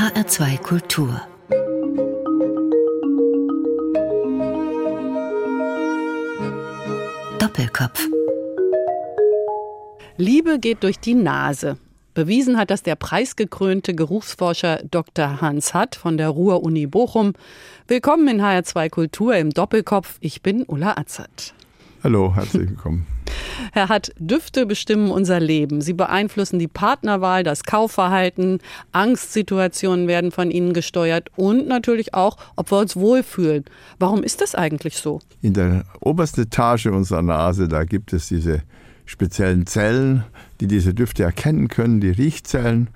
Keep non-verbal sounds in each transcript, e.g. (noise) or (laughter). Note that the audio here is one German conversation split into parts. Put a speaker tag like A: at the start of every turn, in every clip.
A: HR2 Kultur Doppelkopf
B: Liebe geht durch die Nase. Bewiesen hat das der preisgekrönte Geruchsforscher Dr. Hans Hatt von der Ruhr-Uni Bochum. Willkommen in HR2 Kultur im Doppelkopf. Ich bin Ulla Azad.
C: Hallo, herzlich willkommen. (laughs)
B: Herr Hatt, Düfte bestimmen unser Leben. Sie beeinflussen die Partnerwahl, das Kaufverhalten, Angstsituationen werden von ihnen gesteuert und natürlich auch, ob wir uns wohlfühlen. Warum ist das eigentlich so?
C: In der obersten Etage unserer Nase, da gibt es diese speziellen Zellen, die diese Düfte erkennen können, die Riechzellen.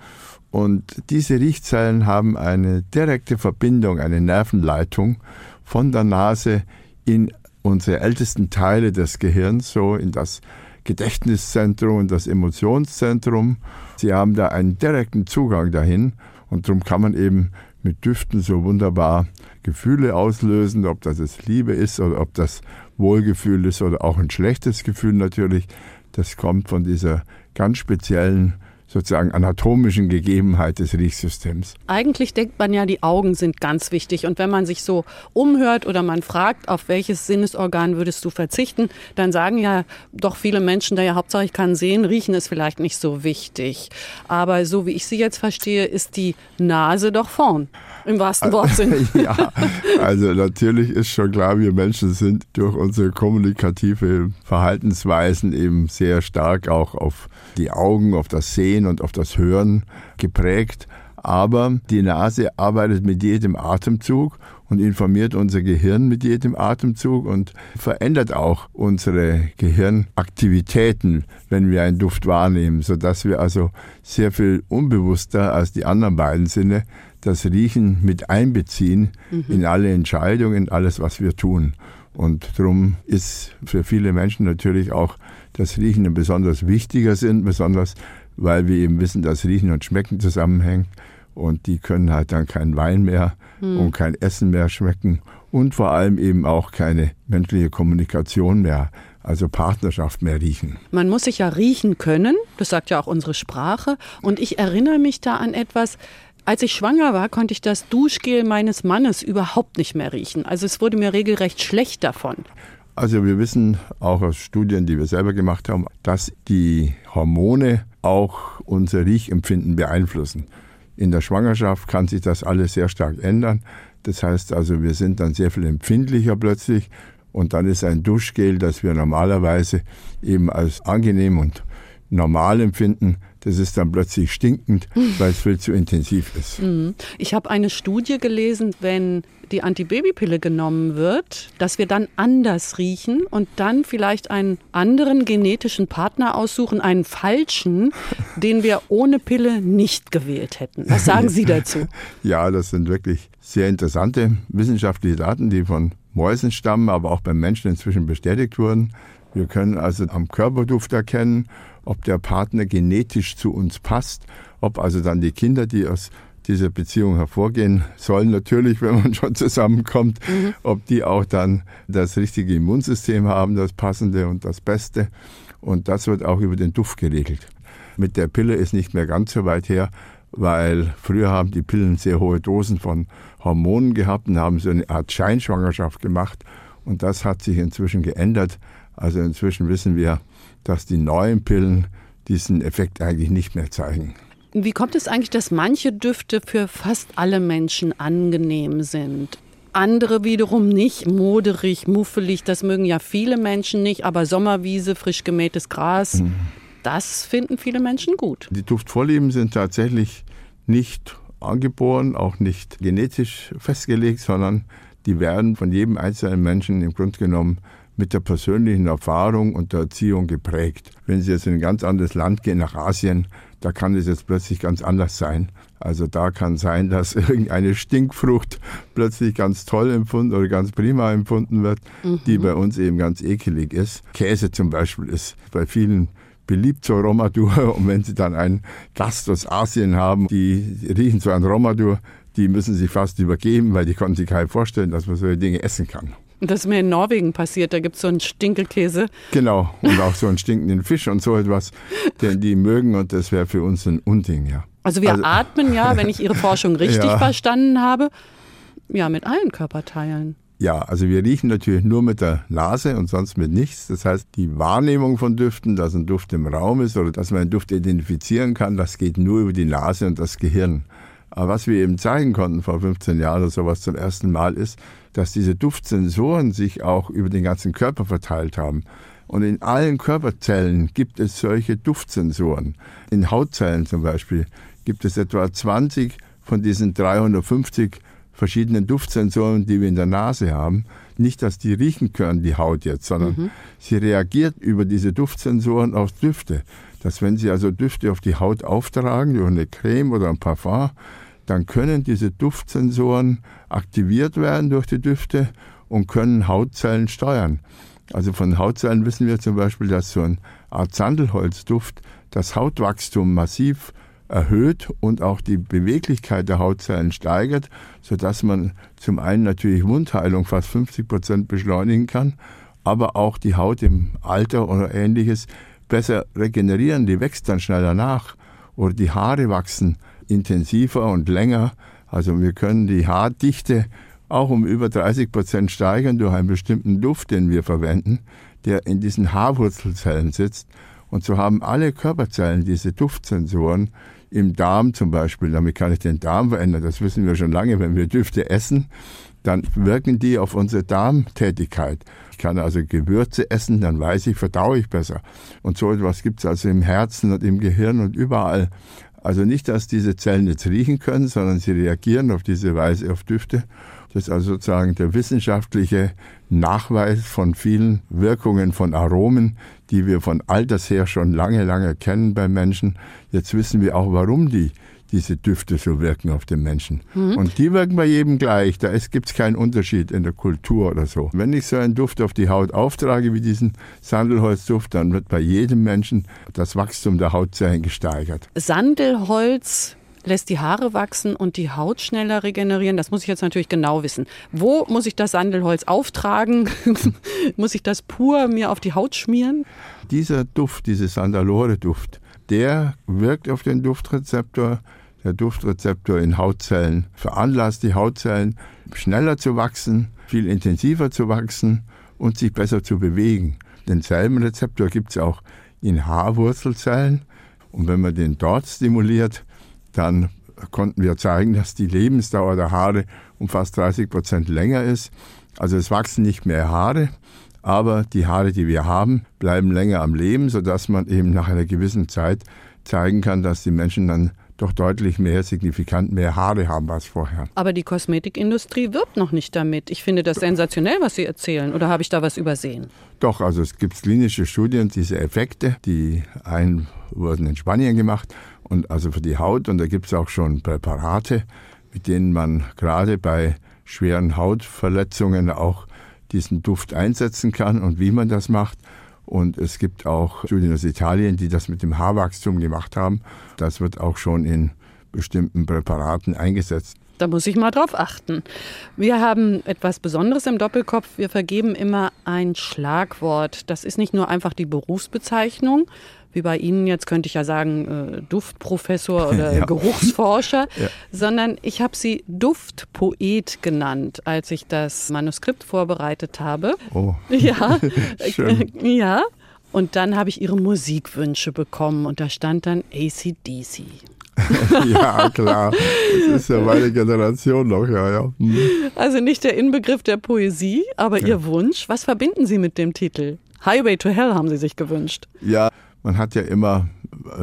C: Und diese Riechzellen haben eine direkte Verbindung, eine Nervenleitung von der Nase in unsere ältesten Teile des Gehirns, so in das Gedächtniszentrum und das Emotionszentrum. Sie haben da einen direkten Zugang dahin und darum kann man eben mit Düften so wunderbar Gefühle auslösen, ob das jetzt Liebe ist oder ob das Wohlgefühl ist oder auch ein schlechtes Gefühl natürlich. Das kommt von dieser ganz speziellen sozusagen anatomischen Gegebenheit des Riechsystems.
B: Eigentlich denkt man ja, die Augen sind ganz wichtig. Und wenn man sich so umhört oder man fragt, auf welches Sinnesorgan würdest du verzichten, dann sagen ja doch viele Menschen, da ja Hauptsache ich kann sehen, riechen ist vielleicht nicht so wichtig. Aber so wie ich sie jetzt verstehe, ist die Nase doch vorn. Im wahrsten Wortsinn. (laughs)
C: ja, also natürlich ist schon klar, wir Menschen sind durch unsere kommunikative Verhaltensweisen eben sehr stark auch auf die Augen, auf das Sehen und auf das Hören geprägt. Aber die Nase arbeitet mit jedem Atemzug und informiert unser Gehirn mit jedem Atemzug und verändert auch unsere Gehirnaktivitäten, wenn wir einen Duft wahrnehmen, sodass wir also sehr viel unbewusster als die anderen beiden Sinne das Riechen mit einbeziehen mhm. in alle Entscheidungen, in alles, was wir tun. Und darum ist für viele Menschen natürlich auch das Riechen ein besonders wichtiger Sinn, besonders weil wir eben wissen, dass Riechen und Schmecken zusammenhängt. Und die können halt dann kein Wein mehr mhm. und kein Essen mehr schmecken und vor allem eben auch keine menschliche Kommunikation mehr also Partnerschaft mehr riechen.
B: Man muss sich ja riechen können, das sagt ja auch unsere Sprache. Und ich erinnere mich da an etwas, als ich schwanger war, konnte ich das Duschgel meines Mannes überhaupt nicht mehr riechen. Also es wurde mir regelrecht schlecht davon.
C: Also wir wissen auch aus Studien, die wir selber gemacht haben, dass die Hormone auch unser Riechempfinden beeinflussen. In der Schwangerschaft kann sich das alles sehr stark ändern. Das heißt also, wir sind dann sehr viel empfindlicher plötzlich und dann ist ein Duschgel, das wir normalerweise eben als angenehm und normal empfinden, das ist dann plötzlich stinkend, weil es viel zu intensiv ist.
B: Mhm. Ich habe eine Studie gelesen, wenn die Antibabypille genommen wird, dass wir dann anders riechen und dann vielleicht einen anderen genetischen Partner aussuchen, einen falschen, (laughs) den wir ohne Pille nicht gewählt hätten. Was sagen Sie dazu? (laughs)
C: Ja, das sind wirklich sehr interessante wissenschaftliche Daten, die von Mäusen stammen, aber auch beim Menschen inzwischen bestätigt wurden. Wir können also am Körperduft erkennen, ob der Partner genetisch zu uns passt, ob also dann die Kinder, die aus dieser Beziehung hervorgehen sollen, natürlich, wenn man (laughs) schon zusammenkommt, mhm. ob die auch dann das richtige Immunsystem haben, das passende und das Beste. Und das wird auch über den Duft geregelt. Mit der Pille ist nicht mehr ganz so weit her, weil früher haben die Pillen sehr hohe Dosen von Hormonen gehabt und haben so eine Art Scheinschwangerschaft gemacht. Und das hat sich inzwischen geändert. Also inzwischen wissen wir, dass die neuen Pillen diesen Effekt eigentlich nicht mehr zeigen.
B: Wie kommt es eigentlich, dass manche Düfte für fast alle Menschen angenehm sind? Andere wiederum nicht, moderig, muffelig, das mögen ja viele Menschen nicht, aber Sommerwiese, frisch gemähtes Gras, mhm. das finden viele Menschen gut.
C: Die Duftvorlieben sind tatsächlich nicht angeboren, auch nicht genetisch festgelegt, sondern die werden von jedem einzelnen Menschen im Grunde genommen mit der persönlichen Erfahrung und der Erziehung geprägt. Wenn Sie jetzt in ein ganz anderes Land gehen, nach Asien, da kann es jetzt plötzlich ganz anders sein. Also da kann sein, dass (laughs) irgendeine Stinkfrucht plötzlich ganz toll empfunden oder ganz prima empfunden wird, mhm. die bei uns eben ganz ekelig ist. Käse zum Beispiel ist bei vielen beliebt zur Romadur (laughs) und wenn Sie dann einen Gast aus Asien haben, die riechen so an Romadur, die müssen sich fast übergeben, weil die konnten sich gar nicht vorstellen, dass man solche Dinge essen kann.
B: Das ist mir in Norwegen passiert, da gibt es so einen Stinkelkäse.
C: Genau, und auch so einen stinkenden Fisch und so etwas, den die mögen und das wäre für uns ein Unding, ja.
B: Also wir also, atmen ja, wenn ich Ihre Forschung (laughs) richtig ja. verstanden habe, ja, mit allen Körperteilen.
C: Ja, also wir riechen natürlich nur mit der Nase und sonst mit nichts. Das heißt, die Wahrnehmung von Düften, dass ein Duft im Raum ist oder dass man einen Duft identifizieren kann, das geht nur über die Nase und das Gehirn. Aber was wir eben zeigen konnten vor 15 Jahren oder sowas zum ersten Mal ist, dass diese Duftsensoren sich auch über den ganzen Körper verteilt haben. Und in allen Körperzellen gibt es solche Duftsensoren. In Hautzellen zum Beispiel gibt es etwa 20 von diesen 350 verschiedenen Duftsensoren, die wir in der Nase haben. Nicht, dass die riechen können, die Haut jetzt, sondern mhm. sie reagiert über diese Duftsensoren auf Düfte. Dass wenn sie also Düfte auf die Haut auftragen, über eine Creme oder ein Parfum, dann können diese Duftsensoren aktiviert werden durch die Düfte und können Hautzellen steuern. Also von Hautzellen wissen wir zum Beispiel, dass so eine Art Sandelholzduft das Hautwachstum massiv erhöht und auch die Beweglichkeit der Hautzellen steigert, sodass man zum einen natürlich Wundheilung fast 50 Prozent beschleunigen kann, aber auch die Haut im Alter oder ähnliches besser regenerieren. Die wächst dann schneller nach oder die Haare wachsen intensiver und länger. Also wir können die Haardichte auch um über 30 Prozent steigern durch einen bestimmten Duft, den wir verwenden, der in diesen Haarwurzelzellen sitzt. Und so haben alle Körperzellen diese Duftsensoren, im Darm zum Beispiel. Damit kann ich den Darm verändern. Das wissen wir schon lange. Wenn wir Düfte essen, dann wirken die auf unsere Darmtätigkeit. Ich kann also Gewürze essen, dann weiß ich, verdaue ich besser. Und so etwas gibt es also im Herzen und im Gehirn und überall. Also nicht, dass diese Zellen jetzt riechen können, sondern sie reagieren auf diese Weise auf Düfte. Das ist also sozusagen der wissenschaftliche Nachweis von vielen Wirkungen von Aromen, die wir von alters her schon lange, lange kennen bei Menschen. Jetzt wissen wir auch, warum die diese Düfte so wirken auf den Menschen. Mhm. Und die wirken bei jedem gleich. Da gibt es keinen Unterschied in der Kultur oder so. Wenn ich so einen Duft auf die Haut auftrage wie diesen Sandelholzduft, dann wird bei jedem Menschen das Wachstum der Hautzellen gesteigert.
B: Sandelholz lässt die Haare wachsen und die Haut schneller regenerieren. Das muss ich jetzt natürlich genau wissen. Wo muss ich das Sandelholz auftragen? (laughs) muss ich das pur mir auf die Haut schmieren?
C: Dieser Duft, dieser Sandalore-Duft, der wirkt auf den Duftrezeptor. Der Duftrezeptor in Hautzellen veranlasst die Hautzellen schneller zu wachsen, viel intensiver zu wachsen und sich besser zu bewegen. Denselben Rezeptor gibt es auch in Haarwurzelzellen. Und wenn man den dort stimuliert, dann konnten wir zeigen, dass die Lebensdauer der Haare um fast 30 Prozent länger ist. Also es wachsen nicht mehr Haare, aber die Haare, die wir haben, bleiben länger am Leben, sodass man eben nach einer gewissen Zeit zeigen kann, dass die Menschen dann doch deutlich mehr, signifikant mehr Haare haben als vorher.
B: Aber die Kosmetikindustrie wirbt noch nicht damit. Ich finde das sensationell, was Sie erzählen. Oder habe ich da was übersehen?
C: Doch, also es gibt klinische Studien, diese Effekte, die einen wurden in Spanien gemacht und also für die Haut. Und da gibt es auch schon Präparate, mit denen man gerade bei schweren Hautverletzungen auch diesen Duft einsetzen kann und wie man das macht. Und es gibt auch Studien aus Italien, die das mit dem Haarwachstum gemacht haben. Das wird auch schon in bestimmten Präparaten eingesetzt.
B: Da muss ich mal drauf achten. Wir haben etwas Besonderes im Doppelkopf. Wir vergeben immer ein Schlagwort. Das ist nicht nur einfach die Berufsbezeichnung, wie bei Ihnen jetzt könnte ich ja sagen äh, Duftprofessor (laughs) oder ja. Geruchsforscher, (laughs) ja. sondern ich habe Sie Duftpoet genannt, als ich das Manuskript vorbereitet habe.
C: Oh. (laughs)
B: Ja. Schön. ja. Und dann habe ich Ihre Musikwünsche bekommen und da stand dann ACDC.
C: ja, klar. Das ist ja meine Generation noch, ja, ja. Hm.
B: Also nicht der Inbegriff der Poesie, aber ja. Ihr Wunsch. Was verbinden Sie mit dem Titel? Highway to Hell haben Sie sich gewünscht.
C: Ja, man hat ja immer,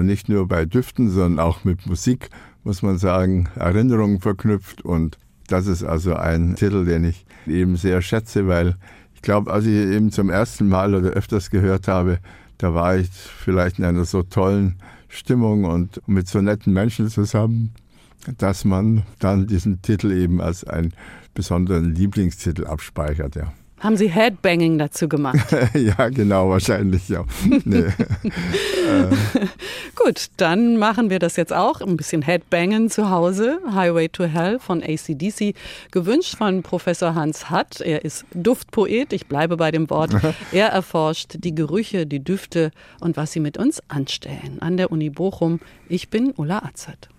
C: nicht nur bei Düften, sondern auch mit Musik, muss man sagen, Erinnerungen verknüpft. Und das ist also ein Titel, den ich eben sehr schätze, weil ich glaube, als ich eben zum ersten Mal oder öfters gehört habe, da war ich vielleicht in einer so tollen Stimmung und mit so netten Menschen zusammen, dass man dann diesen Titel eben als einen besonderen Lieblingstitel abspeichert, ja.
B: Haben Sie Headbanging dazu gemacht? (laughs)
C: ja, genau, wahrscheinlich, ja. Nee. (laughs)
B: Gut, dann machen wir das jetzt auch. Ein bisschen Headbangen zu Hause. Highway to Hell von ACDC. Gewünscht von Professor Hans Hatt. Er ist Duftpoet. Ich bleibe bei dem Wort. (laughs) Er erforscht die Gerüche, die Düfte und was sie mit uns anstellen. An der Uni Bochum. Ich bin Ulla Azad.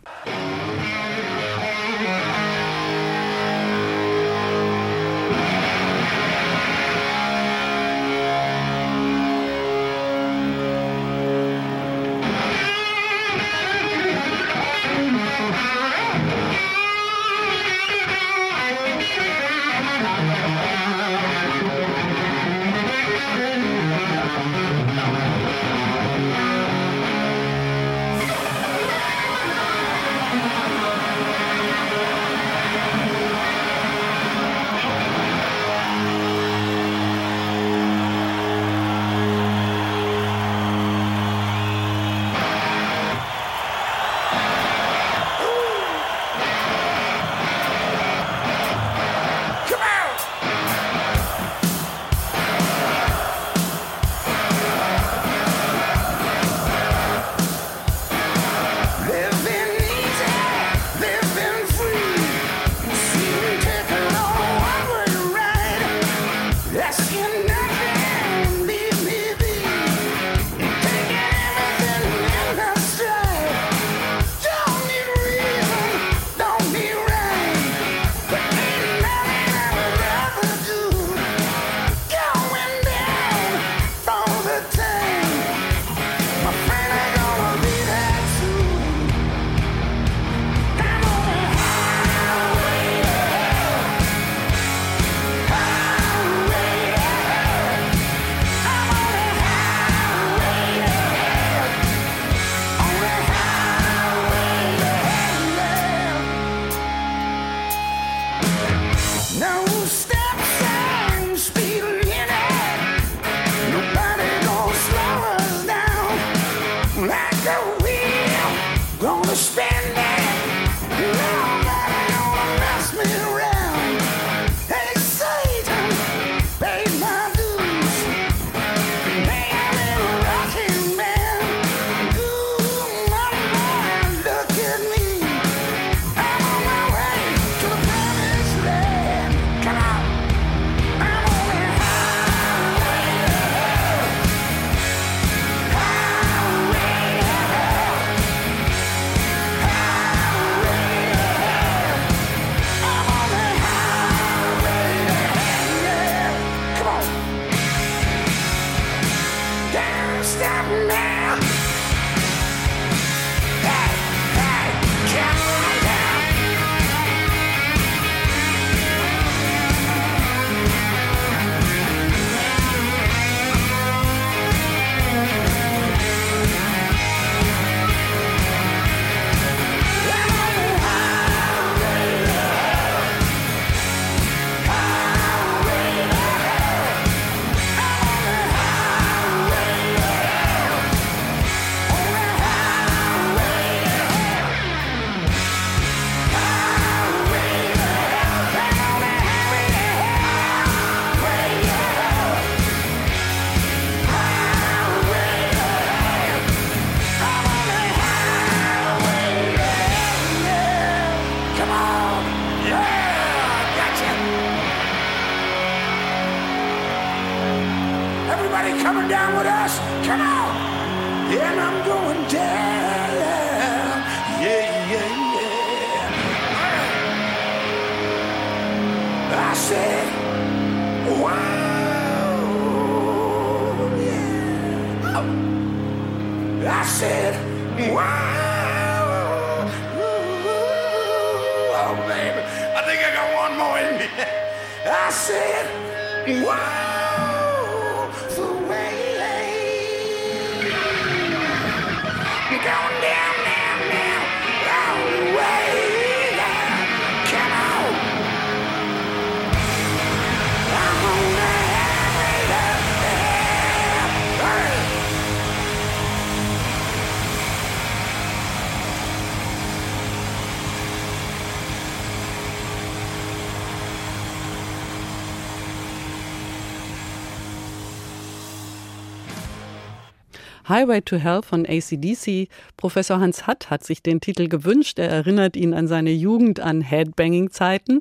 B: Highway to Hell von ACDC. Professor Hans Hatt hat sich den Titel gewünscht. Er erinnert ihn an seine Jugend, an Headbanging-Zeiten.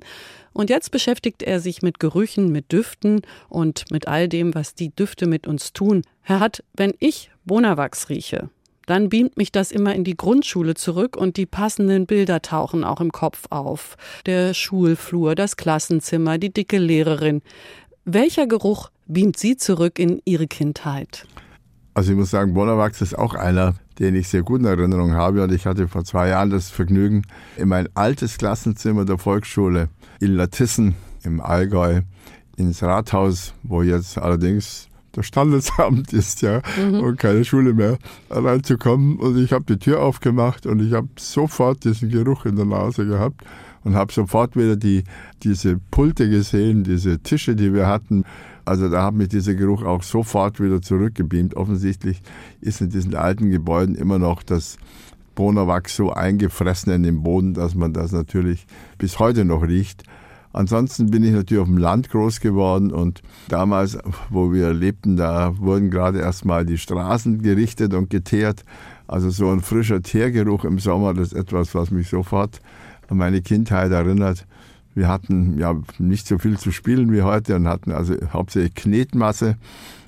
B: Und jetzt beschäftigt er sich mit Gerüchen, mit Düften und mit all dem, was die Düfte mit uns tun. Herr Hatt, wenn ich Bonawachs rieche, dann beamt mich das immer in die Grundschule zurück und die passenden Bilder tauchen auch im Kopf auf. Der Schulflur, das Klassenzimmer, die dicke Lehrerin. Welcher Geruch beamt Sie zurück in Ihre Kindheit?
C: Also ich muss sagen, Bonnerwachs ist auch einer, den ich sehr gut in Erinnerung habe. Und ich hatte vor zwei Jahren das Vergnügen, in mein altes Klassenzimmer der Volksschule in Latissen im Allgäu ins Rathaus, wo jetzt allerdings das Standesamt (laughs) ist ja mhm. und keine Schule mehr, reinzukommen. Und ich habe die Tür aufgemacht und ich habe sofort diesen Geruch in der Nase gehabt und habe sofort wieder die, diese Pulte gesehen, diese Tische, die wir hatten. Also da hat mich dieser Geruch auch sofort wieder zurückgebeamt. Offensichtlich ist in diesen alten Gebäuden immer noch das Bonawachs so eingefressen in den Boden, dass man das natürlich bis heute noch riecht. Ansonsten bin ich natürlich auf dem Land groß geworden und damals, wo wir lebten, da wurden gerade erstmal die Straßen gerichtet und geteert. Also so ein frischer Teergeruch im Sommer, das ist etwas, was mich sofort an meine Kindheit erinnert. Wir hatten ja nicht so viel zu spielen wie heute und hatten also hauptsächlich Knetmasse.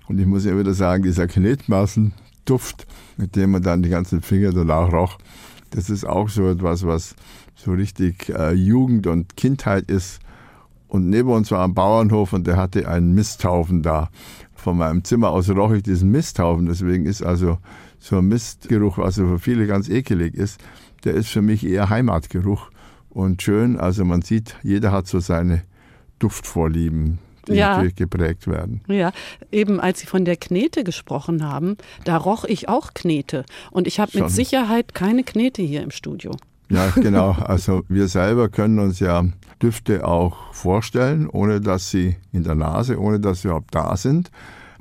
C: Und ich muss ja wieder sagen, dieser Knetmassenduft, mit dem man dann die ganzen Finger danach roch, das ist auch so etwas, was so richtig äh, Jugend und Kindheit ist. Und neben uns war ein Bauernhof und der hatte einen Misthaufen da. Von meinem Zimmer aus roch ich diesen Misthaufen. Deswegen ist also so ein Mistgeruch, was also für viele ganz ekelig ist, der ist für mich eher Heimatgeruch und schön. Also man sieht, jeder hat so seine Duftvorlieben die ja. natürlich geprägt werden.
B: Ja, eben als Sie von der Knete gesprochen haben, da roch ich auch Knete. Und ich habe mit Sicherheit keine Knete hier im Studio.
C: Ja, (laughs) genau. Also wir selber können uns ja Düfte auch vorstellen, ohne dass sie in der Nase, ohne dass sie überhaupt da sind.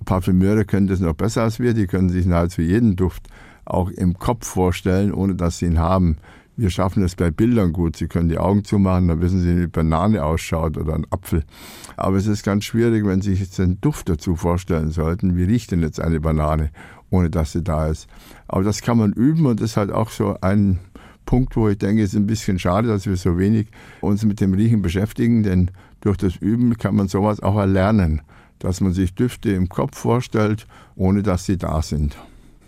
C: Parfümeure können das noch besser als wir. Die können sich nahezu jeden Duft auch im Kopf vorstellen, ohne dass sie ihn haben. Wir schaffen es bei Bildern gut. Sie können die Augen zumachen, dann wissen Sie, wie eine Banane ausschaut oder ein Apfel. Aber es ist ganz schwierig, wenn Sie sich jetzt den Duft dazu vorstellen sollten. Wie riecht denn jetzt eine Banane, ohne dass sie da ist? Aber das kann man üben und das ist halt auch so ein Punkt, wo ich denke, es ist ein bisschen schade, dass wir so wenig uns mit dem Riechen beschäftigen, denn durch das Üben kann man sowas auch erlernen, dass man sich Düfte im Kopf vorstellt, ohne dass sie da sind.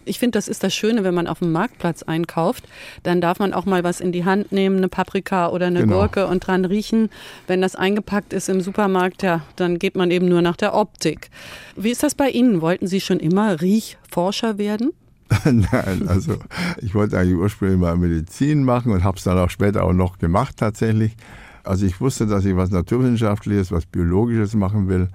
B: Ich finde, das ist das Schöne, wenn man auf dem Marktplatz einkauft, dann darf man auch mal was in die Hand nehmen, eine Paprika oder eine genau. Gurke und dran riechen. Wenn das eingepackt ist im Supermarkt, ja, dann geht man eben nur nach der Optik. Wie ist das bei Ihnen? Wollten Sie schon immer Riechforscher werden? (laughs)
C: Nein, also ich wollte eigentlich ursprünglich mal Medizin machen und habe es dann auch später auch noch gemacht tatsächlich. Also ich wusste, dass ich was Naturwissenschaftliches, was Biologisches machen will.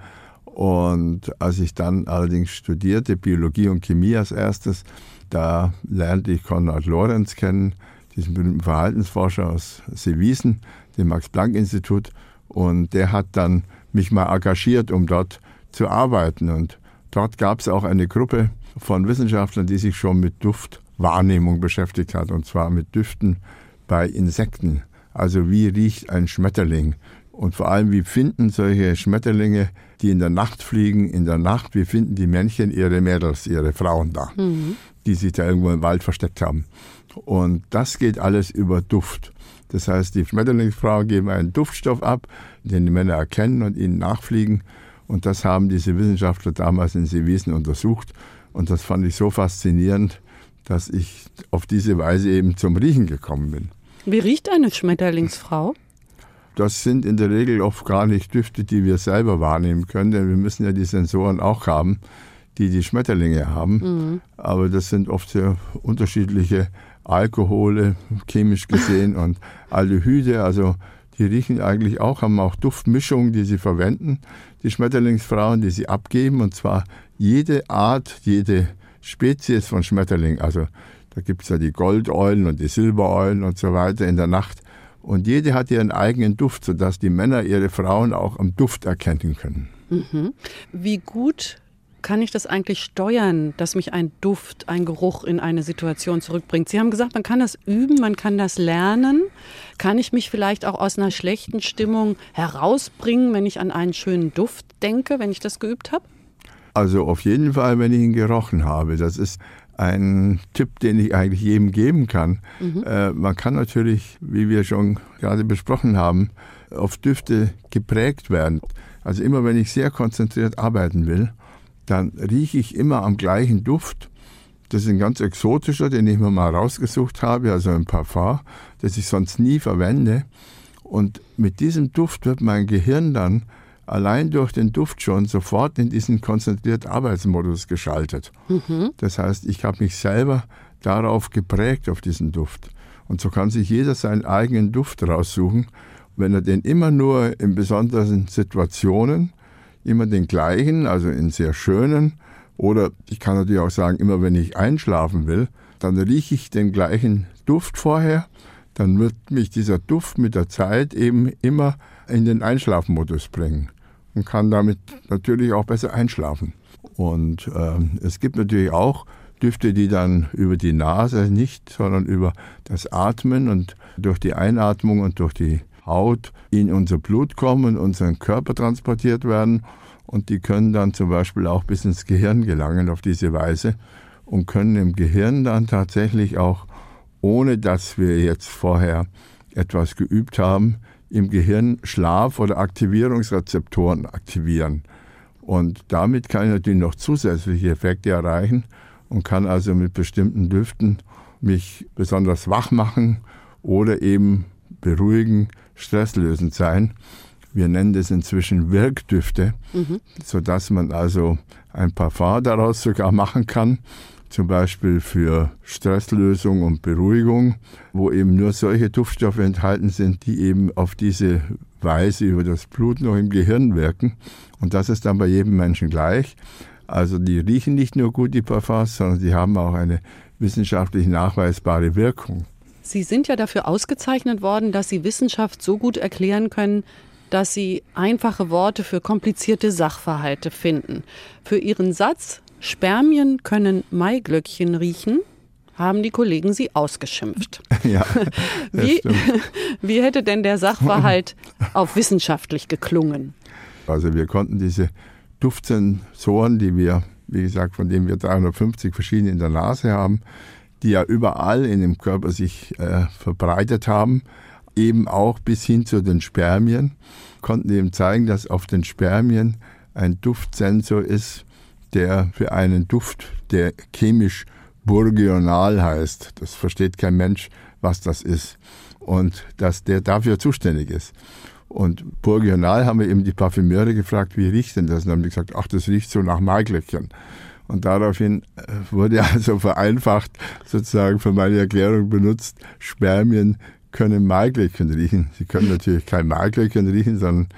C: Und als ich dann allerdings studierte, Biologie und Chemie als erstes, da lernte ich Konrad Lorenz kennen, diesen berühmten Verhaltensforscher aus Seewiesen, dem Max-Planck-Institut. Und der hat dann mich mal engagiert, um dort zu arbeiten. Und dort gab es auch eine Gruppe, von Wissenschaftlern, die sich schon mit Duftwahrnehmung beschäftigt hat, und zwar mit Düften bei Insekten. Also wie riecht ein Schmetterling? Und vor allem, wie finden solche Schmetterlinge, die in der Nacht fliegen, in der Nacht, wie finden die Männchen ihre Mädels, ihre Frauen da, mhm. die sich da irgendwo im Wald versteckt haben. Und das geht alles über Duft. Das heißt, die Schmetterlingsfrauen geben einen Duftstoff ab, den die Männer erkennen und ihnen nachfliegen. Und das haben diese Wissenschaftler damals in Seewiesen untersucht. Und das fand ich so faszinierend, dass ich auf diese Weise eben zum Riechen gekommen bin.
B: Wie riecht eine Schmetterlingsfrau?
C: Das sind in der Regel oft gar nicht Düfte, die wir selber wahrnehmen können, denn wir müssen ja die Sensoren auch haben, die die Schmetterlinge haben. Mhm. Aber das sind oft sehr unterschiedliche Alkohole, chemisch gesehen, und Aldehyde. Also die riechen eigentlich auch, haben auch Duftmischungen, die sie verwenden, die Schmetterlingsfrauen, die sie abgeben, und zwar jede Art, jede Spezies von Schmetterling, also da gibt es ja die Goldeulen und die Silbereulen und so weiter in der Nacht. Und jede hat ihren eigenen Duft, sodass die Männer ihre Frauen auch am Duft erkennen können.
B: Mhm. Wie gut kann ich das eigentlich steuern, dass mich ein Duft, ein Geruch in eine Situation zurückbringt? Sie haben gesagt, man kann das üben, man kann das lernen. Kann ich mich vielleicht auch aus einer schlechten Stimmung herausbringen, wenn ich an einen schönen Duft denke, wenn ich das geübt habe?
C: Also auf jeden Fall, wenn ich ihn gerochen habe. Das ist ein Tipp, den ich eigentlich jedem geben kann. Mhm. Äh, man kann natürlich, wie wir schon gerade besprochen haben, auf Düfte geprägt werden. Also immer wenn ich sehr konzentriert arbeiten will, dann rieche ich immer am gleichen Duft, Das ist ein ganz exotischer, den ich mir mal rausgesucht habe, also ein Parfum, das ich sonst nie verwende. Und mit diesem Duft wird mein Gehirn dann allein durch den Duft schon sofort in diesen konzentrierten Arbeitsmodus geschaltet. Mhm. Das heißt, ich habe mich selber darauf geprägt, auf diesen Duft. Und so kann sich jeder seinen eigenen Duft raussuchen. Wenn er den immer nur in besonderen Situationen, immer den gleichen, also in sehr schönen, oder ich kann natürlich auch sagen, immer wenn ich einschlafen will, dann rieche ich den gleichen Duft vorher, dann wird mich dieser Duft mit der Zeit eben immer in den Einschlafmodus bringen und kann damit natürlich auch besser einschlafen. Und äh, es gibt natürlich auch Düfte, die dann über die Nase nicht, sondern über das Atmen und durch die Einatmung und durch die Haut in unser Blut kommen und unseren Körper transportiert werden. Und die können dann zum Beispiel auch bis ins Gehirn gelangen auf diese Weise und können im Gehirn dann tatsächlich auch, ohne dass wir jetzt vorher etwas geübt haben, im Gehirn Schlaf- oder Aktivierungsrezeptoren aktivieren. Und damit kann ich natürlich noch zusätzliche Effekte erreichen und kann also mit bestimmten Düften mich besonders wach machen oder eben beruhigen, stresslösend sein. Wir nennen das inzwischen Wirkdüfte, mhm. sodass man also ein Parfum daraus sogar machen kann zum Beispiel für Stresslösung und Beruhigung, wo eben nur solche Duftstoffe enthalten sind, die eben auf diese Weise über das Blut noch im Gehirn wirken. Und das ist dann bei jedem Menschen gleich. Also die riechen nicht nur gut, die Parfums, sondern sie haben auch eine wissenschaftlich nachweisbare Wirkung.
B: Sie sind ja dafür ausgezeichnet worden, dass Sie Wissenschaft so gut erklären können, dass Sie einfache Worte für komplizierte Sachverhalte finden. Für Ihren Satz Spermien können Maiglöckchen riechen, haben die Kollegen sie ausgeschimpft. (laughs)
C: Ja, (laughs)
B: wie, (laughs) wie hätte denn der Sachverhalt auf wissenschaftlich geklungen?
C: Also wir konnten diese Duftsensoren, die wir, wie gesagt, von denen wir 350 verschiedene in der Nase haben, die ja überall in dem Körper sich äh, verbreitet haben, eben auch bis hin zu den Spermien, konnten eben zeigen, dass auf den Spermien ein Duftsensor ist, der für einen Duft, der chemisch bourguignal heißt. Das versteht kein Mensch, was das ist. Und dass der dafür zuständig ist. Und bourguignal haben wir eben die Parfümeure gefragt, wie riecht denn das? Und haben die gesagt, ach, das riecht so nach Maiglöckchen. Und daraufhin äh, wurde (laughs) also vereinfacht sozusagen für meine Erklärung benutzt, Spermien können Maiglöckchen riechen. Sie können natürlich kein Maiglöckchen riechen, sondern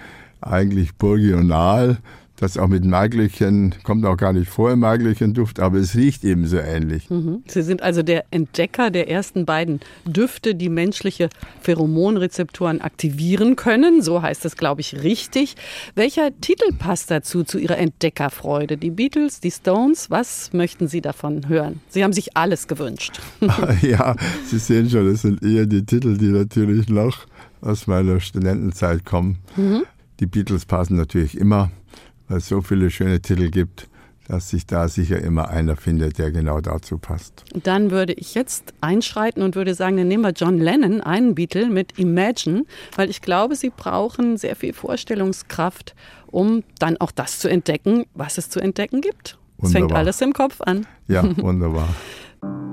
C: eigentlich bourguignal das auch mit Maiglöckchen, kommt auch gar nicht vor im Maiglöckchen-Duft, aber es riecht eben so ähnlich.
B: Mhm. Sie sind also der Entdecker der ersten beiden Düfte, die menschliche Pheromonrezeptoren aktivieren können. So heißt es, glaube ich, richtig. Welcher Titel passt dazu, zu Ihrer Entdeckerfreude? Die Beatles, die Stones, was möchten Sie davon hören? Sie haben sich alles gewünscht. (laughs) (laughs)
C: ja, Sie sehen schon, das sind eher die Titel, die natürlich noch aus meiner Studentenzeit kommen. Mhm. Die Beatles passen natürlich immer weil es so viele schöne Titel gibt, dass sich da sicher immer einer findet, der genau dazu passt.
B: Dann würde ich jetzt einschreiten und würde sagen, dann nehmen wir John Lennon, einen Beatle mit Imagine, weil ich glaube, Sie brauchen sehr viel Vorstellungskraft, um dann auch das zu entdecken, was es zu entdecken gibt. Es fängt alles im Kopf an.
C: Ja, wunderbar. (laughs)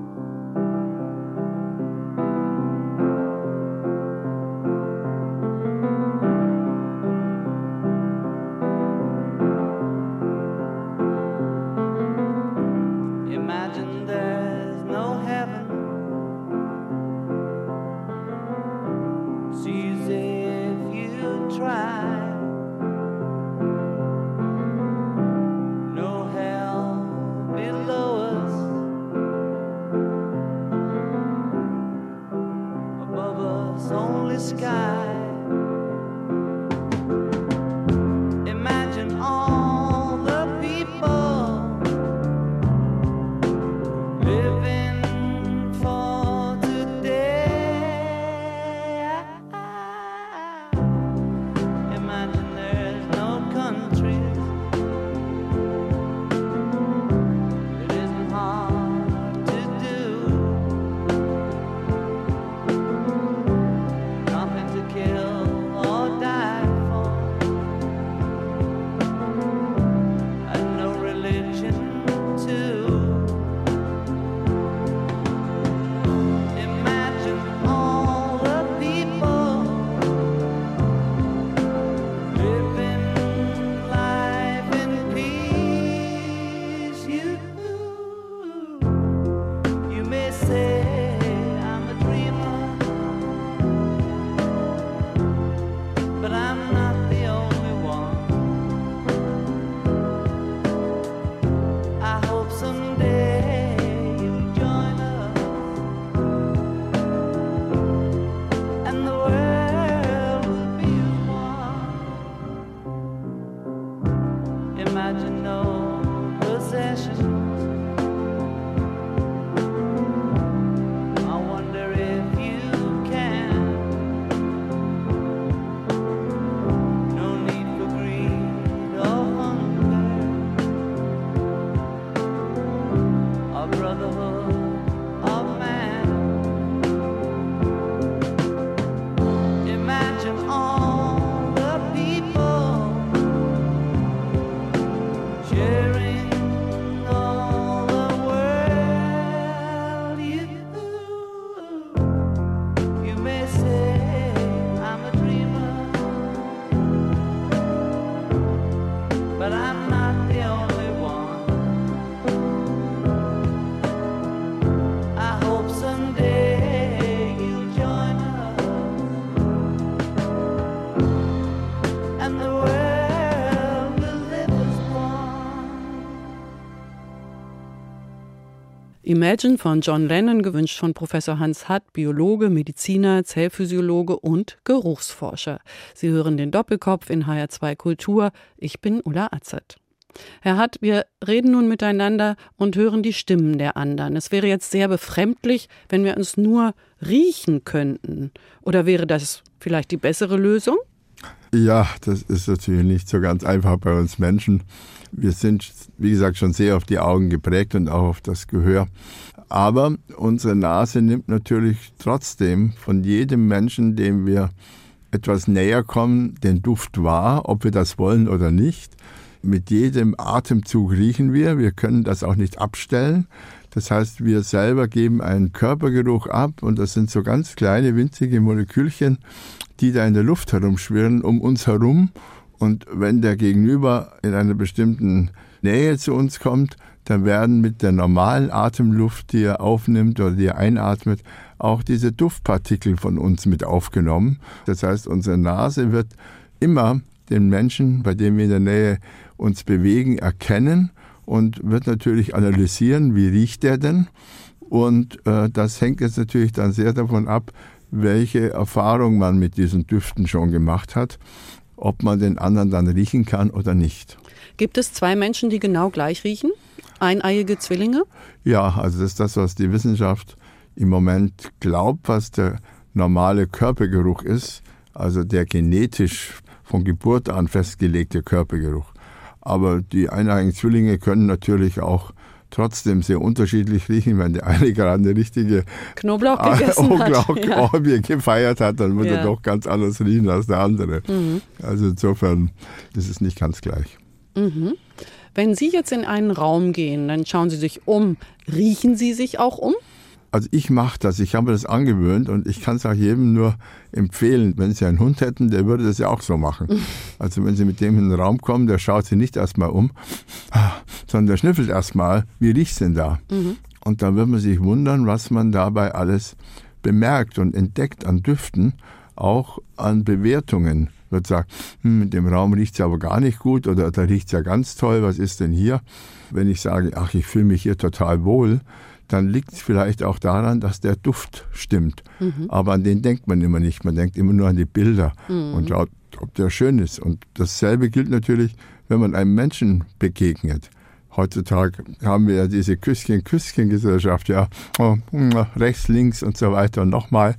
B: Imagine von John Lennon, gewünscht von Professor Hans Hatt, Biologe, Mediziner, Zellphysiologe und Geruchsforscher. Sie hören den Doppelkopf in HR2 Kultur. Ich bin Ulla Azad. Herr Hatt, wir reden nun miteinander und hören die Stimmen der anderen. Es wäre jetzt sehr befremdlich, wenn wir uns nur riechen könnten. Oder wäre das vielleicht die bessere Lösung?
C: Ja, das ist natürlich nicht so ganz einfach bei uns Menschen. Wir sind, wie gesagt, schon sehr auf die Augen geprägt und auch auf das Gehör. Aber unsere Nase nimmt natürlich trotzdem von jedem Menschen, dem wir etwas näher kommen, den Duft wahr, ob wir das wollen oder nicht. Mit jedem Atemzug riechen wir. Wir können das auch nicht abstellen. Das heißt, wir selber geben einen Körpergeruch ab und das sind so ganz kleine, winzige Molekülchen, die da in der Luft herumschwirren, um uns herum. Und wenn der Gegenüber in einer bestimmten Nähe zu uns kommt, dann werden mit der normalen Atemluft, die er aufnimmt oder die er einatmet, auch diese Duftpartikel von uns mit aufgenommen. Das heißt, unsere Nase wird immer den Menschen, bei dem wir in der Nähe uns bewegen, erkennen und wird natürlich analysieren, wie riecht der denn. Und äh, das hängt jetzt natürlich dann sehr davon ab, welche Erfahrung man mit diesen Düften schon gemacht hat, ob man den anderen dann riechen kann oder nicht.
B: Gibt es zwei Menschen, die genau gleich riechen? Eineiige Zwillinge?
C: Ja, also das ist das, was die Wissenschaft im Moment glaubt, was der normale Körpergeruch ist, also der genetisch von Geburt an festgelegte Körpergeruch. Aber die eineiigen Zwillinge können natürlich auch trotzdem sehr unterschiedlich riechen. Wenn der eine gerade eine richtige
B: Knoblauch gegessen
C: Knoblauch
B: hat. Ja.
C: Gefeiert hat, dann wird
B: Ja.
C: er doch ganz anders riechen als der andere.
B: Mhm.
C: Also insofern, ist nicht ganz gleich.
B: Wenn Sie jetzt in einen Raum gehen, dann schauen Sie sich um. Riechen Sie sich auch um?
C: Also ich mache das, ich habe mir das angewöhnt und ich kann es auch jedem nur empfehlen. Wenn Sie einen Hund hätten, der würde das ja auch so machen. (laughs) Also wenn Sie mit dem in den Raum kommen, der schaut sich nicht erstmal um, ah, sondern der schnüffelt erstmal, wie riecht's denn da? Und dann wird man sich wundern, was man dabei alles bemerkt und entdeckt an Düften, auch an Bewertungen. Wird sagen, hm, in dem Raum riecht's aber gar nicht gut oder da riecht's ja ganz toll, was ist denn hier? Wenn ich sage, ach, ich fühle mich hier total wohl, dann liegt es vielleicht auch daran, dass der Duft stimmt. Aber an den denkt man immer nicht. Man denkt immer nur an die Bilder und schaut, ob der schön ist. Und dasselbe gilt natürlich, wenn man einem Menschen begegnet. Heutzutage haben wir ja diese Küsschen-Küsschen-Gesellschaft, ja, oh, rechts, links und so weiter und nochmal.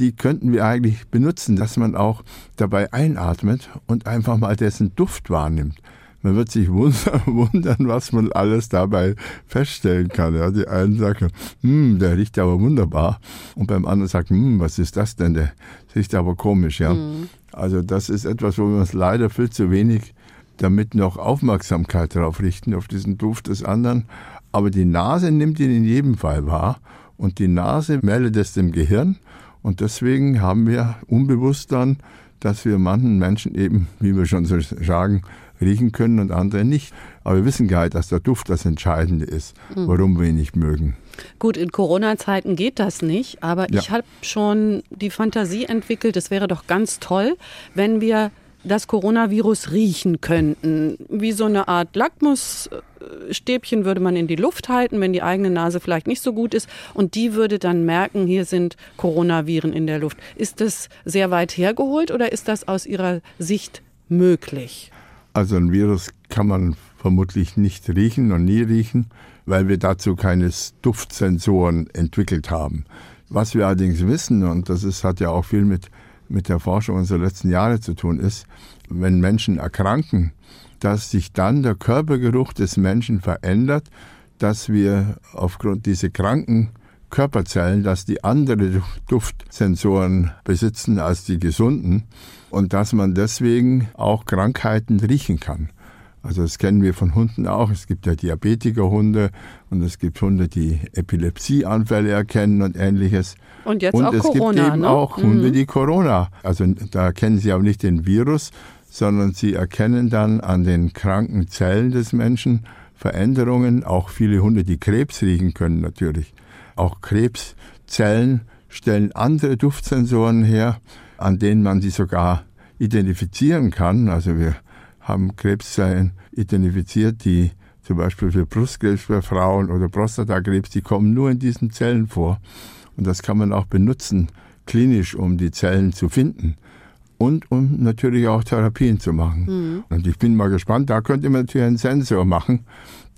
C: Die könnten wir eigentlich benutzen, dass man auch dabei einatmet und einfach mal dessen Duft wahrnimmt. Man wird sich (laughs) wundern, was man alles dabei feststellen kann. Ja, die einen sagen, hm, der riecht aber wunderbar. Und beim anderen sagt, hm, was ist das denn? Der riecht aber komisch. Ja. Also das ist etwas, wo wir uns leider viel zu wenig damit noch Aufmerksamkeit darauf richten, auf diesen Duft des anderen. Aber die Nase nimmt ihn in jedem Fall wahr. Und die Nase meldet es dem Gehirn. Und deswegen haben wir unbewusst dann, dass wir manchen Menschen eben, wie wir schon so sagen, riechen können und andere nicht. Aber wir wissen gar nicht, dass der Duft das Entscheidende ist, warum wir ihn nicht mögen.
B: Gut, in Corona-Zeiten geht das nicht, aber
C: Ja.
B: ich habe schon die Fantasie entwickelt, es wäre doch ganz toll, wenn wir das Coronavirus riechen könnten. Wie so eine Art Lackmusstäbchen würde man in die Luft halten, wenn die eigene Nase vielleicht nicht so gut ist. Und die würde dann merken, hier sind Coronaviren in der Luft. Ist das sehr weit hergeholt oder ist das aus Ihrer Sicht möglich?
C: Also ein Virus kann man vermutlich nicht riechen und nie riechen, weil wir dazu keine Duftsensoren entwickelt haben. Was wir allerdings wissen, und das ist, hat ja auch viel mit, mit der Forschung unserer letzten Jahre zu tun, ist, wenn Menschen erkranken, dass sich dann der Körpergeruch des Menschen verändert, dass wir aufgrund dieser kranken Körperzellen, dass die andere Duftsensoren besitzen als die gesunden und dass man deswegen auch Krankheiten riechen kann. Also das kennen wir von Hunden auch. Es gibt ja Diabetikerhunde und es gibt Hunde, die Epilepsieanfälle erkennen und ähnliches.
B: Und jetzt
C: und
B: auch
C: es
B: Corona,
C: gibt eben
B: ne?
C: auch Hunde, die Corona. Also da erkennen sie aber nicht den Virus, sondern sie erkennen dann an den kranken Zellen des Menschen Veränderungen. Auch viele Hunde, die Krebs riechen können natürlich. Auch Krebszellen stellen andere Duftsensoren her, an denen man sie sogar identifizieren kann. Also wir haben Krebszellen identifiziert, die zum Beispiel für Brustkrebs bei Frauen oder Prostatakrebs, die kommen nur in diesen Zellen vor. Und das kann man auch benutzen, klinisch, um die Zellen zu finden und um natürlich auch Therapien zu machen. Mhm. Und ich bin mal gespannt, da könnte man natürlich einen Sensor machen,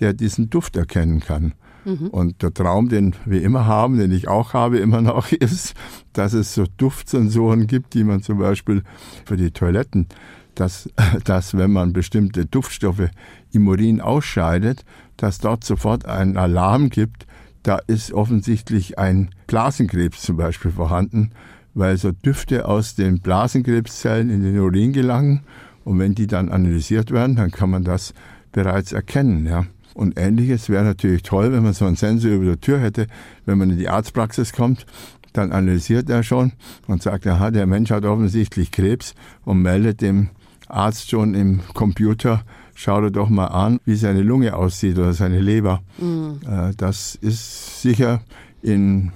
C: der diesen Duft erkennen kann. Mhm. Und der Traum, den wir immer haben, den ich auch habe immer noch, (laughs) ist, dass es so Duftsensoren gibt, die man zum Beispiel für die Toiletten, dass, (laughs) dass wenn man bestimmte Duftstoffe im Urin ausscheidet, dass dort sofort ein Alarm gibt, da ist offensichtlich ein Blasenkrebs zum Beispiel vorhanden weil so Düfte aus den Blasenkrebszellen in den Urin gelangen und wenn die dann analysiert werden, dann kann man das bereits erkennen. Ja. Und ähnliches wäre natürlich toll, wenn man so einen Sensor über der Tür hätte, wenn man in die Arztpraxis kommt, dann analysiert er schon und sagt, aha, der Mensch hat offensichtlich Krebs und meldet dem Arzt schon im Computer, schau dir doch mal an, wie seine Lunge aussieht oder seine Leber. Mhm. Das ist sicher in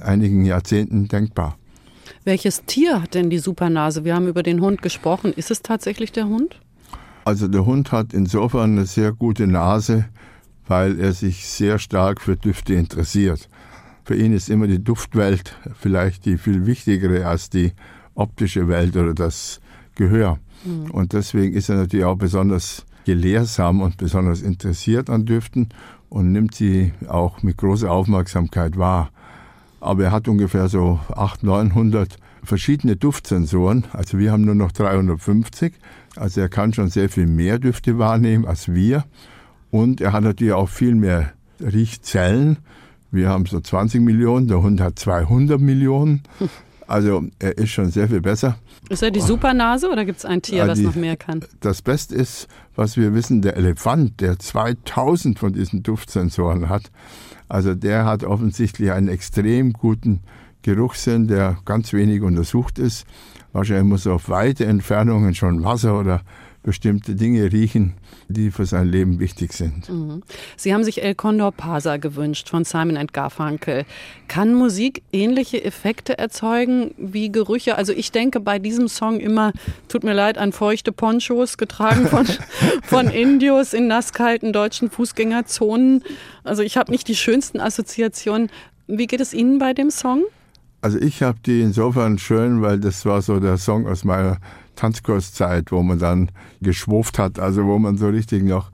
C: einigen Jahrzehnten denkbar.
B: Welches Tier hat denn die Supernase? Wir haben über den Hund gesprochen. Ist es tatsächlich der Hund?
C: Also der Hund hat insofern eine sehr gute Nase, weil er sich sehr stark für Düfte interessiert. Für ihn ist immer die Duftwelt vielleicht die viel wichtigere als die optische Welt oder das Gehör. Mhm. Und deswegen ist er natürlich auch besonders gelehrsam und besonders interessiert an Düften und nimmt sie auch mit großer Aufmerksamkeit wahr aber er hat ungefähr so 800, 900 verschiedene Duftsensoren. Also wir haben nur noch 350. Also er kann schon sehr viel mehr Düfte wahrnehmen als wir. Und er hat natürlich auch viel mehr Riechzellen. Wir haben so 20 Millionen, der Hund hat 200 Millionen. Also er ist schon sehr viel besser.
B: Ist er die Supernase oder gibt es ein Tier, das noch mehr kann?
C: Das Beste ist, was wir wissen, der Elefant, der 2000 von diesen Duftsensoren hat. Also der hat offensichtlich einen extrem guten Geruchssinn, der ganz wenig untersucht ist. Wahrscheinlich muss er auf weite Entfernungen schon Wasser oder bestimmte Dinge riechen, die für sein Leben wichtig sind. Mhm.
B: Sie haben sich El Condor Pasa gewünscht von Simon Garfunkel. Kann Musik ähnliche Effekte erzeugen wie Gerüche? Also ich denke bei diesem Song immer, tut mir leid, an feuchte Ponchos getragen von, (laughs) von Indios in nasskalten deutschen Fußgängerzonen. Also ich habe nicht die schönsten Assoziationen. Wie geht es Ihnen bei dem Song?
C: Also ich habe die insofern schön, weil das war so der Song aus meiner Tanzkurszeit, wo man dann geschwurft hat, also wo man so richtig noch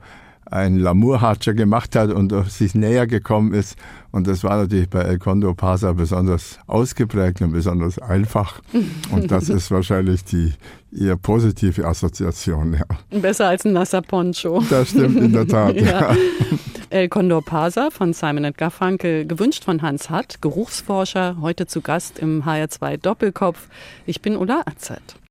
C: ein Lamour-Hatscher gemacht hat und sich näher gekommen ist. Und das war natürlich bei El Condo Pasa besonders ausgeprägt und besonders einfach. (laughs) Und das ist wahrscheinlich die eher positive Assoziation. Ja.
B: Besser als ein nasser Poncho.
C: Das stimmt in der Tat. (laughs) ja. ja.
B: El Condor Pasa von Simon Garfunkel, gewünscht von Hans Hatt, Geruchsforscher, heute zu Gast im HR2 Doppelkopf. Ich bin Ulla Azet.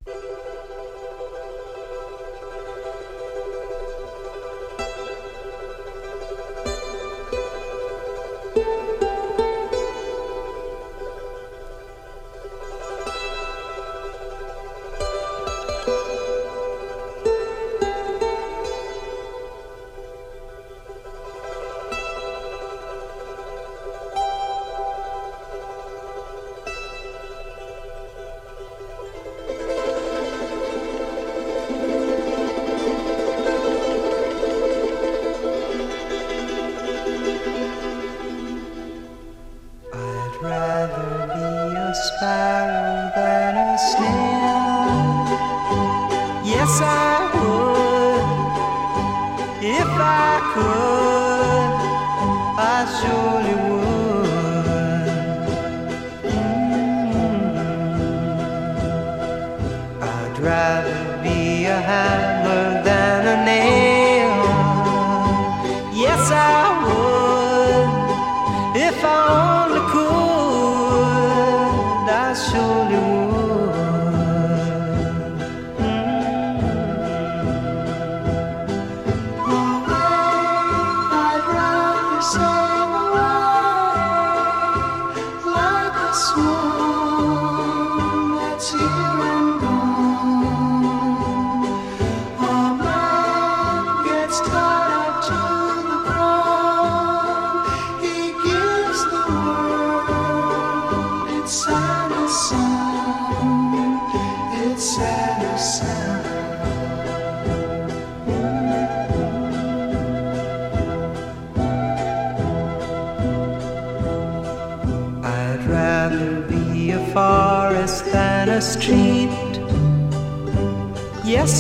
D: rather be a hammer than a nail. Yes, I.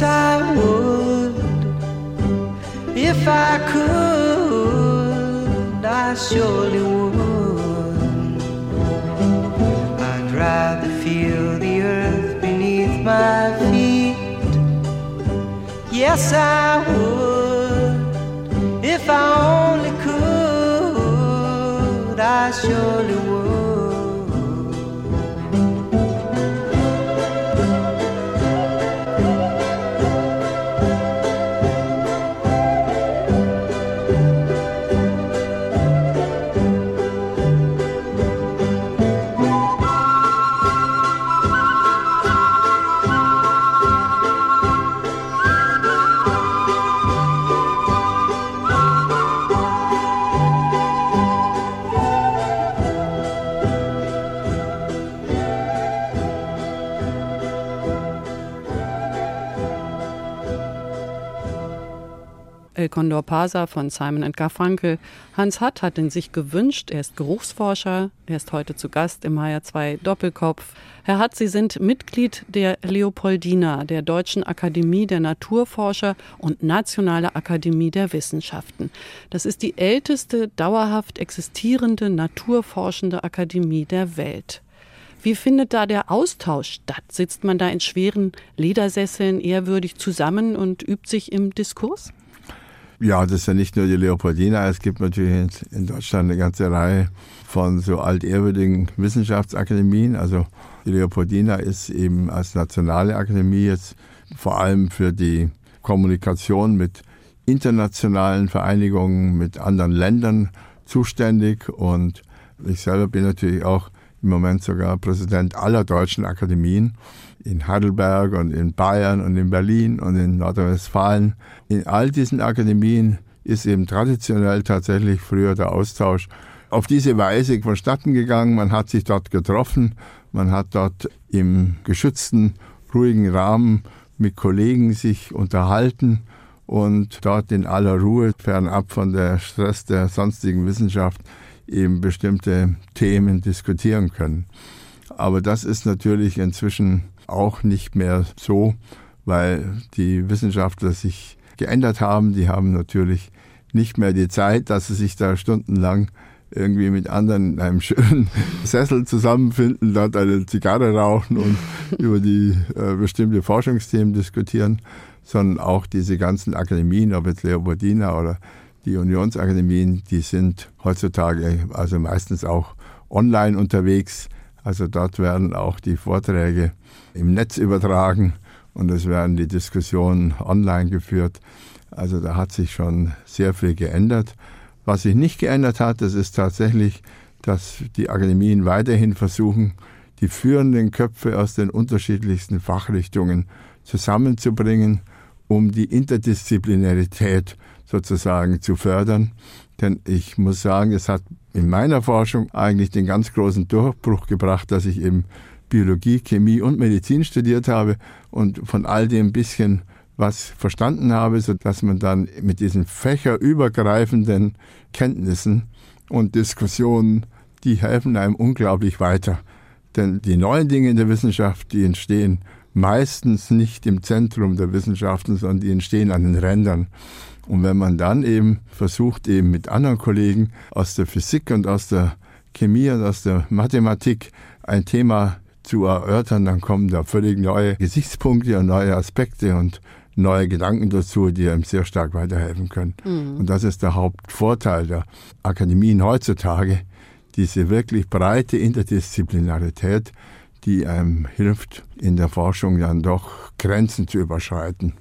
D: I would if I could. I surely would. I'd rather feel the earth beneath my feet. Yes, I
B: Condor Pasa von Simon Garfunkel. Hans Hatt hat ihn sich gewünscht. Er ist Geruchsforscher. Er ist heute zu Gast im HR2 Doppelkopf. Herr Hatt, Sie sind Mitglied der Leopoldina, der Deutschen Akademie der Naturforscher und Nationale Akademie der Wissenschaften. Das ist die älteste dauerhaft existierende naturforschende Akademie der Welt. Wie findet da der Austausch statt? Sitzt man da in schweren Ledersesseln ehrwürdig zusammen und übt sich im Diskurs?
C: Ja, das ist ja nicht nur die Leopoldina, es gibt natürlich in Deutschland eine ganze Reihe von so altehrwürdigen Wissenschaftsakademien. Also die Leopoldina ist eben als nationale Akademie jetzt vor allem für die Kommunikation mit internationalen Vereinigungen, mit anderen Ländern zuständig. Und ich selber bin natürlich auch im Moment sogar Präsident aller deutschen Akademien in Heidelberg und in Bayern und in Berlin und in Nordrhein-Westfalen. In all diesen Akademien ist eben traditionell tatsächlich früher der Austausch auf diese Weise vonstatten gegangen. Man hat sich dort getroffen, man hat dort im geschützten, ruhigen Rahmen mit Kollegen sich unterhalten und dort in aller Ruhe, fernab von der Stress der sonstigen Wissenschaft, eben bestimmte Themen diskutieren können. Aber das ist natürlich inzwischen auch nicht mehr so, weil die Wissenschaftler sich geändert haben. Die haben natürlich nicht mehr die Zeit, dass sie sich da stundenlang irgendwie mit anderen in einem schönen (laughs) Sessel zusammenfinden, dort eine Zigarre rauchen und (laughs) über die äh, bestimmte Forschungsthemen diskutieren, sondern auch diese ganzen Akademien, ob jetzt Leopoldina oder die Unionsakademien, die sind heutzutage also meistens auch online unterwegs. Also dort werden auch die Vorträge im Netz übertragen und es werden die Diskussionen online geführt. Also da hat sich schon sehr viel geändert. Was sich nicht geändert hat, das ist tatsächlich, dass die Akademien weiterhin versuchen, die führenden Köpfe aus den unterschiedlichsten Fachrichtungen zusammenzubringen, um die Interdisziplinarität sozusagen zu fördern. Denn ich muss sagen, es hat in meiner Forschung eigentlich den ganz großen Durchbruch gebracht, dass ich eben Biologie, Chemie und Medizin studiert habe und von all dem ein bisschen was verstanden habe, so dass man dann mit diesen fächerübergreifenden Kenntnissen und Diskussionen, die helfen einem unglaublich weiter. Denn die neuen Dinge in der Wissenschaft, die entstehen meistens nicht im Zentrum der Wissenschaften, sondern die entstehen an den Rändern. Und wenn man dann eben versucht, eben mit anderen Kollegen aus der Physik und aus der Chemie und aus der Mathematik ein Thema zu erörtern, dann kommen da völlig neue Gesichtspunkte und neue Aspekte und neue Gedanken dazu, die einem sehr stark weiterhelfen können. Mhm. Und das ist der Hauptvorteil der Akademien heutzutage, diese wirklich breite Interdisziplinarität, die einem hilft, in der Forschung dann doch Grenzen zu überschreiten.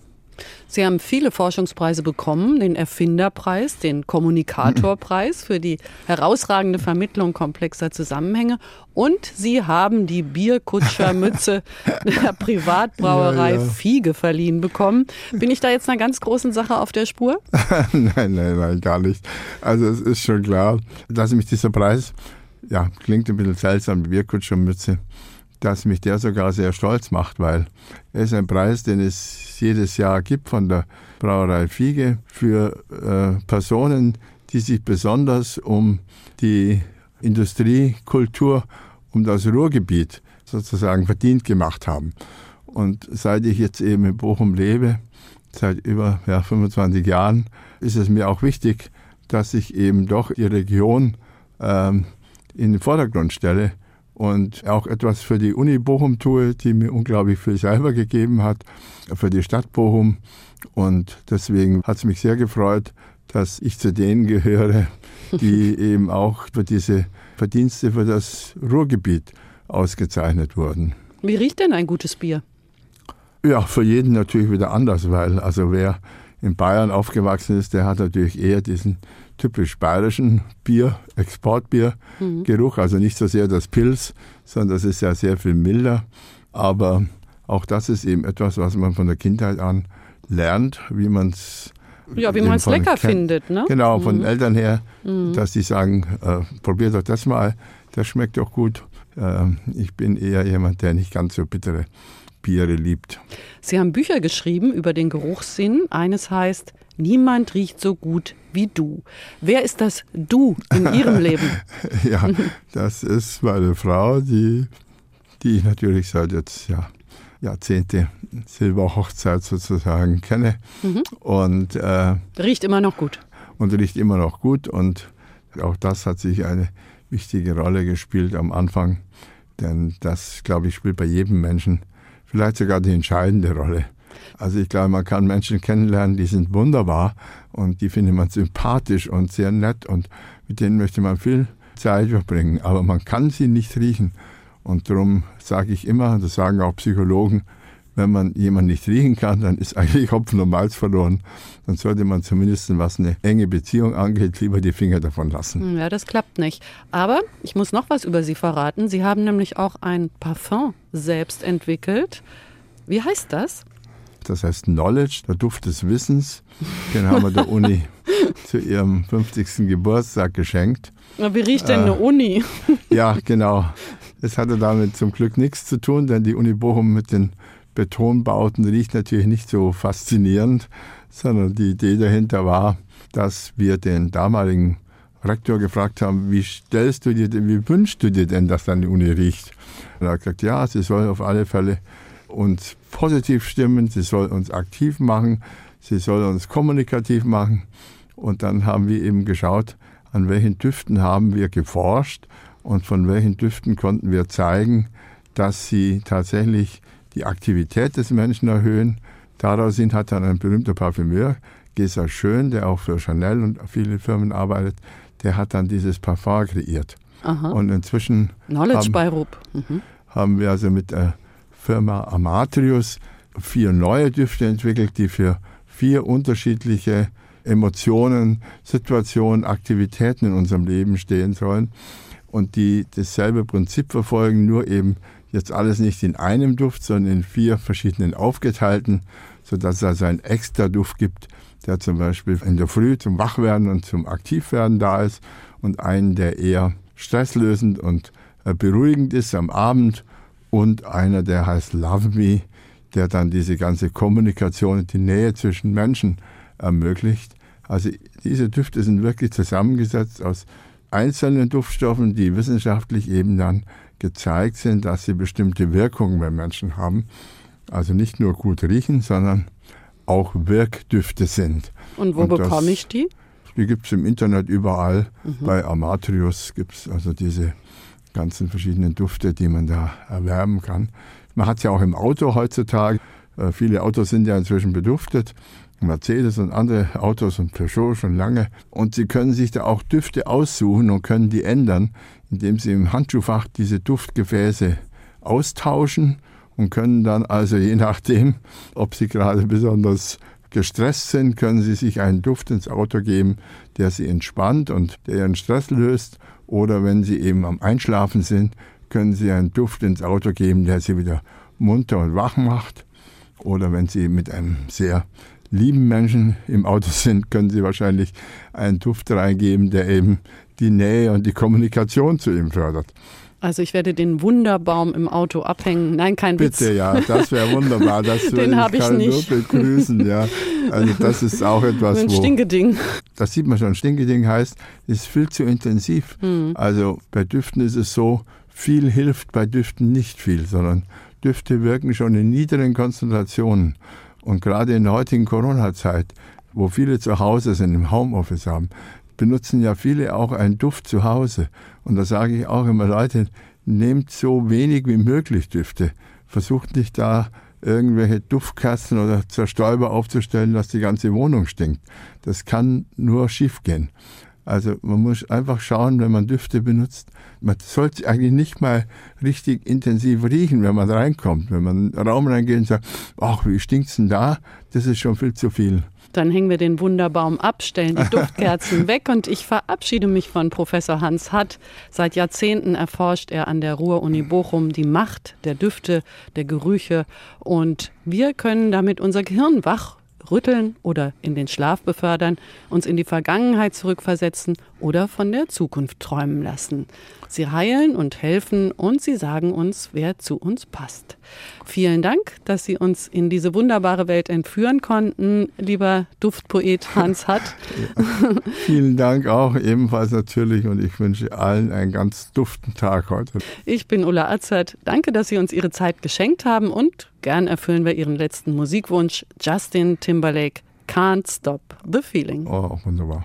B: Sie haben viele Forschungspreise bekommen, den Erfinderpreis, den Kommunikatorpreis für die herausragende Vermittlung komplexer Zusammenhänge und Sie haben die Bierkutschermütze (laughs) der Privatbrauerei ja, ja. Fiege verliehen bekommen. Bin ich da jetzt einer ganz großen Sache auf der Spur? (laughs)
C: nein, nein, nein, gar nicht. Also es ist schon klar, dass mich dieser Preis, ja, klingt ein bisschen seltsam, die Bierkutschermütze, dass mich der sogar sehr stolz macht, weil er ist ein Preis, den es jedes Jahr gibt von der Brauerei Fiege für äh, Personen, die sich besonders um die Industriekultur, um das Ruhrgebiet sozusagen verdient gemacht haben. Und seit ich jetzt eben in Bochum lebe, seit über ja, 25 Jahren, ist es mir auch wichtig, dass ich eben doch die Region ähm, in den Vordergrund stelle und auch etwas für die Uni Bochum tue, die mir unglaublich viel selber gegeben hat, für die Stadt Bochum. Und deswegen hat es mich sehr gefreut, dass ich zu denen gehöre, (laughs) die eben auch für diese Verdienste für das Ruhrgebiet ausgezeichnet wurden.
B: Wie riecht denn ein gutes Bier?
C: Ja, für jeden natürlich wieder anders, weil also wer in Bayern aufgewachsen ist, der hat natürlich eher diesen typisch bayerischen Bier, Exportbier-Geruch. Mhm. Also nicht so sehr das Pilz, sondern das ist ja sehr viel milder. Aber auch das ist eben etwas, was man von der Kindheit an lernt, wie man es
B: ja, wie man es lecker findet, ne?
C: Genau, von mhm. den Eltern her, mhm. dass die sagen, äh, probiert doch das mal, das schmeckt doch gut. Äh, ich bin eher jemand, der nicht ganz so bittere Biere liebt.
B: Sie haben Bücher geschrieben über den Geruchssinn. Eines heißt Niemand riecht so gut wie du. Wer ist das Du in Ihrem (laughs) Leben?
C: ja, das ist meine Frau, die, die ich natürlich seit jetzt ja, Jahrzehnte Silberhochzeit sozusagen kenne. Mhm. Und
B: äh, riecht immer noch gut.
C: Und riecht immer noch gut. Und auch das hat sich eine wichtige Rolle gespielt am Anfang. Denn das, glaube ich, spielt bei jedem Menschen vielleicht sogar die entscheidende Rolle. Also ich glaube, man kann Menschen kennenlernen, die sind wunderbar und die findet man sympathisch und sehr nett und mit denen möchte man viel Zeit verbringen, aber man kann sie nicht riechen. Und darum sage ich immer, das sagen auch Psychologen, wenn man jemanden nicht riechen kann, dann ist eigentlich (laughs) Hopfen und Malz verloren. Dann sollte man zumindest, was eine enge Beziehung angeht, lieber die Finger davon lassen.
B: Ja, das klappt nicht. Aber ich muss noch was über Sie verraten. Sie haben nämlich auch ein Parfum selbst entwickelt. Wie heißt das?
C: Das heißt Knowledge, der Duft des Wissens. Den haben wir der Uni (laughs) zu ihrem 50. Geburtstag geschenkt.
B: Na, wie riecht denn äh, eine Uni? (laughs)
C: ja, genau. Es hatte damit zum Glück nichts zu tun, denn die Uni Bochum mit den Betonbauten riecht natürlich nicht so faszinierend, sondern die Idee dahinter war, dass wir den damaligen Rektor gefragt haben, wie stellst du dir, wie wünschst du dir denn, dass deine Uni riecht? Und er hat gesagt, ja, sie soll auf alle Fälle uns positiv stimmen, sie soll uns aktiv machen, sie soll uns kommunikativ machen. Und dann haben wir eben geschaut, an welchen Düften haben wir geforscht und von welchen Düften konnten wir zeigen, dass sie tatsächlich die Aktivität des Menschen erhöhen. Daraus hat dann ein berühmter Parfümeur, Gesa Schön, der auch für Chanel und viele Firmen arbeitet, der hat dann dieses Parfum kreiert. Aha. Und inzwischen
B: Knowledge haben, mhm.
C: haben wir also mit der Firma Amatrius vier neue Düfte entwickelt, die für vier unterschiedliche Emotionen, Situationen, Aktivitäten in unserem Leben stehen sollen und die dasselbe Prinzip verfolgen, nur eben jetzt alles nicht in einem Duft, sondern in vier verschiedenen aufgeteilten, sodass es also einen extra Duft gibt, der zum Beispiel in der Früh zum Wachwerden und zum Aktivwerden da ist und einen, der eher stresslösend und äh, beruhigend ist am Abend und einer, der heißt Love Me, der dann diese ganze Kommunikation und die Nähe zwischen Menschen ermöglicht. Also diese Düfte sind wirklich zusammengesetzt aus einzelnen Duftstoffen, die wissenschaftlich eben dann gezeigt sind, dass sie bestimmte Wirkungen bei Menschen haben. Also nicht nur gut riechen, sondern auch Wirkdüfte sind.
B: Und wo und bekomme das, ich die?
C: Die gibt es im Internet überall. Mhm. Bei Amatrius gibt es also diese ganzen verschiedenen Dufte, die man da erwerben kann. Man hat es ja auch im Auto heutzutage. Äh, viele Autos sind ja inzwischen beduftet. Mercedes und andere Autos und Peugeot schon lange. Und Sie können sich da auch Düfte aussuchen und können die ändern, indem Sie im Handschuhfach diese Duftgefäße austauschen und können dann also je nachdem, ob Sie gerade besonders gestresst sind, können Sie sich einen Duft ins Auto geben, der Sie entspannt und der Ihren Stress löst oder wenn Sie eben am Einschlafen sind, können Sie einen Duft ins Auto geben, der Sie wieder munter und wach macht. Oder wenn Sie mit einem sehr lieben Menschen im Auto sind, können Sie wahrscheinlich einen Duft reingeben, der eben die Nähe und die Kommunikation zu ihm fördert.
B: Also ich werde den Wunderbaum im Auto abhängen. Nein, kein
C: Bitte,
B: Witz.
C: Bitte, ja, das wäre wunderbar. Das (laughs)
B: den habe ich, ich nicht.
C: nur begrüßen, ja. Also das ist auch etwas,
B: Ein wo... Stinkeding.
C: Das sieht man schon. Stinkeding heißt, ist viel zu intensiv. Hm. Also bei Düften ist es so, viel hilft bei Düften nicht viel, sondern Düfte wirken schon in niederen Konzentrationen. Und gerade in der heutigen Corona-Zeit, wo viele zu Hause sind, im Homeoffice haben, benutzen ja viele auch einen Duft zu Hause. Und da sage ich auch immer, Leute, nehmt so wenig wie möglich Düfte. Versucht nicht da irgendwelche Duftkerzen oder Zerstäuber aufzustellen, dass die ganze Wohnung stinkt. Das kann nur schiefgehen. Also man muss einfach schauen, wenn man Düfte benutzt. Man sollte eigentlich nicht mal richtig intensiv riechen, wenn man reinkommt. Wenn man in den Raum reingeht und sagt, ach, wie stinkt's denn da? Das ist schon viel zu viel.
B: Dann hängen wir den Wunderbaum ab, stellen die (laughs) Duftkerzen weg und ich verabschiede mich von Professor Hans Hatt. Seit Jahrzehnten erforscht er an der Ruhr-Uni Bochum die Macht der Düfte, der Gerüche und wir können damit unser Gehirn wach rütteln oder in den Schlaf befördern, uns in die Vergangenheit zurückversetzen oder von der Zukunft träumen lassen. Sie heilen und helfen und sie sagen uns, wer zu uns passt. Vielen Dank, dass Sie uns in diese wunderbare Welt entführen konnten, lieber Duftpoet Hans Hatt.
C: Ja, (laughs) vielen Dank auch, ebenfalls natürlich und ich wünsche allen einen ganz duften Tag heute.
B: Ich bin Ulla Azert. Danke, dass Sie uns Ihre Zeit geschenkt haben und gern erfüllen wir Ihren letzten Musikwunsch, Justin Timberlake, Can't Stop the Feeling.
C: Oh, wunderbar.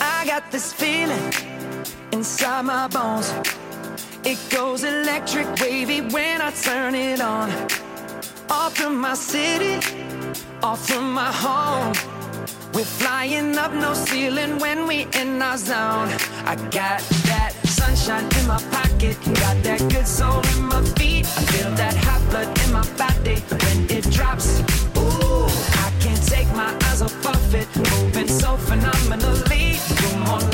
D: I got this feeling inside my bones. It goes electric wavy when I turn it on. Off from my city, off from my home. We're flying up no ceiling when we in our zone. I got that sunshine in my pocket, got that good soul in my feet. I feel that hot blood in my body when it drops. Ooh, I can't take my eyes off of it, moving so phenomenally. You're more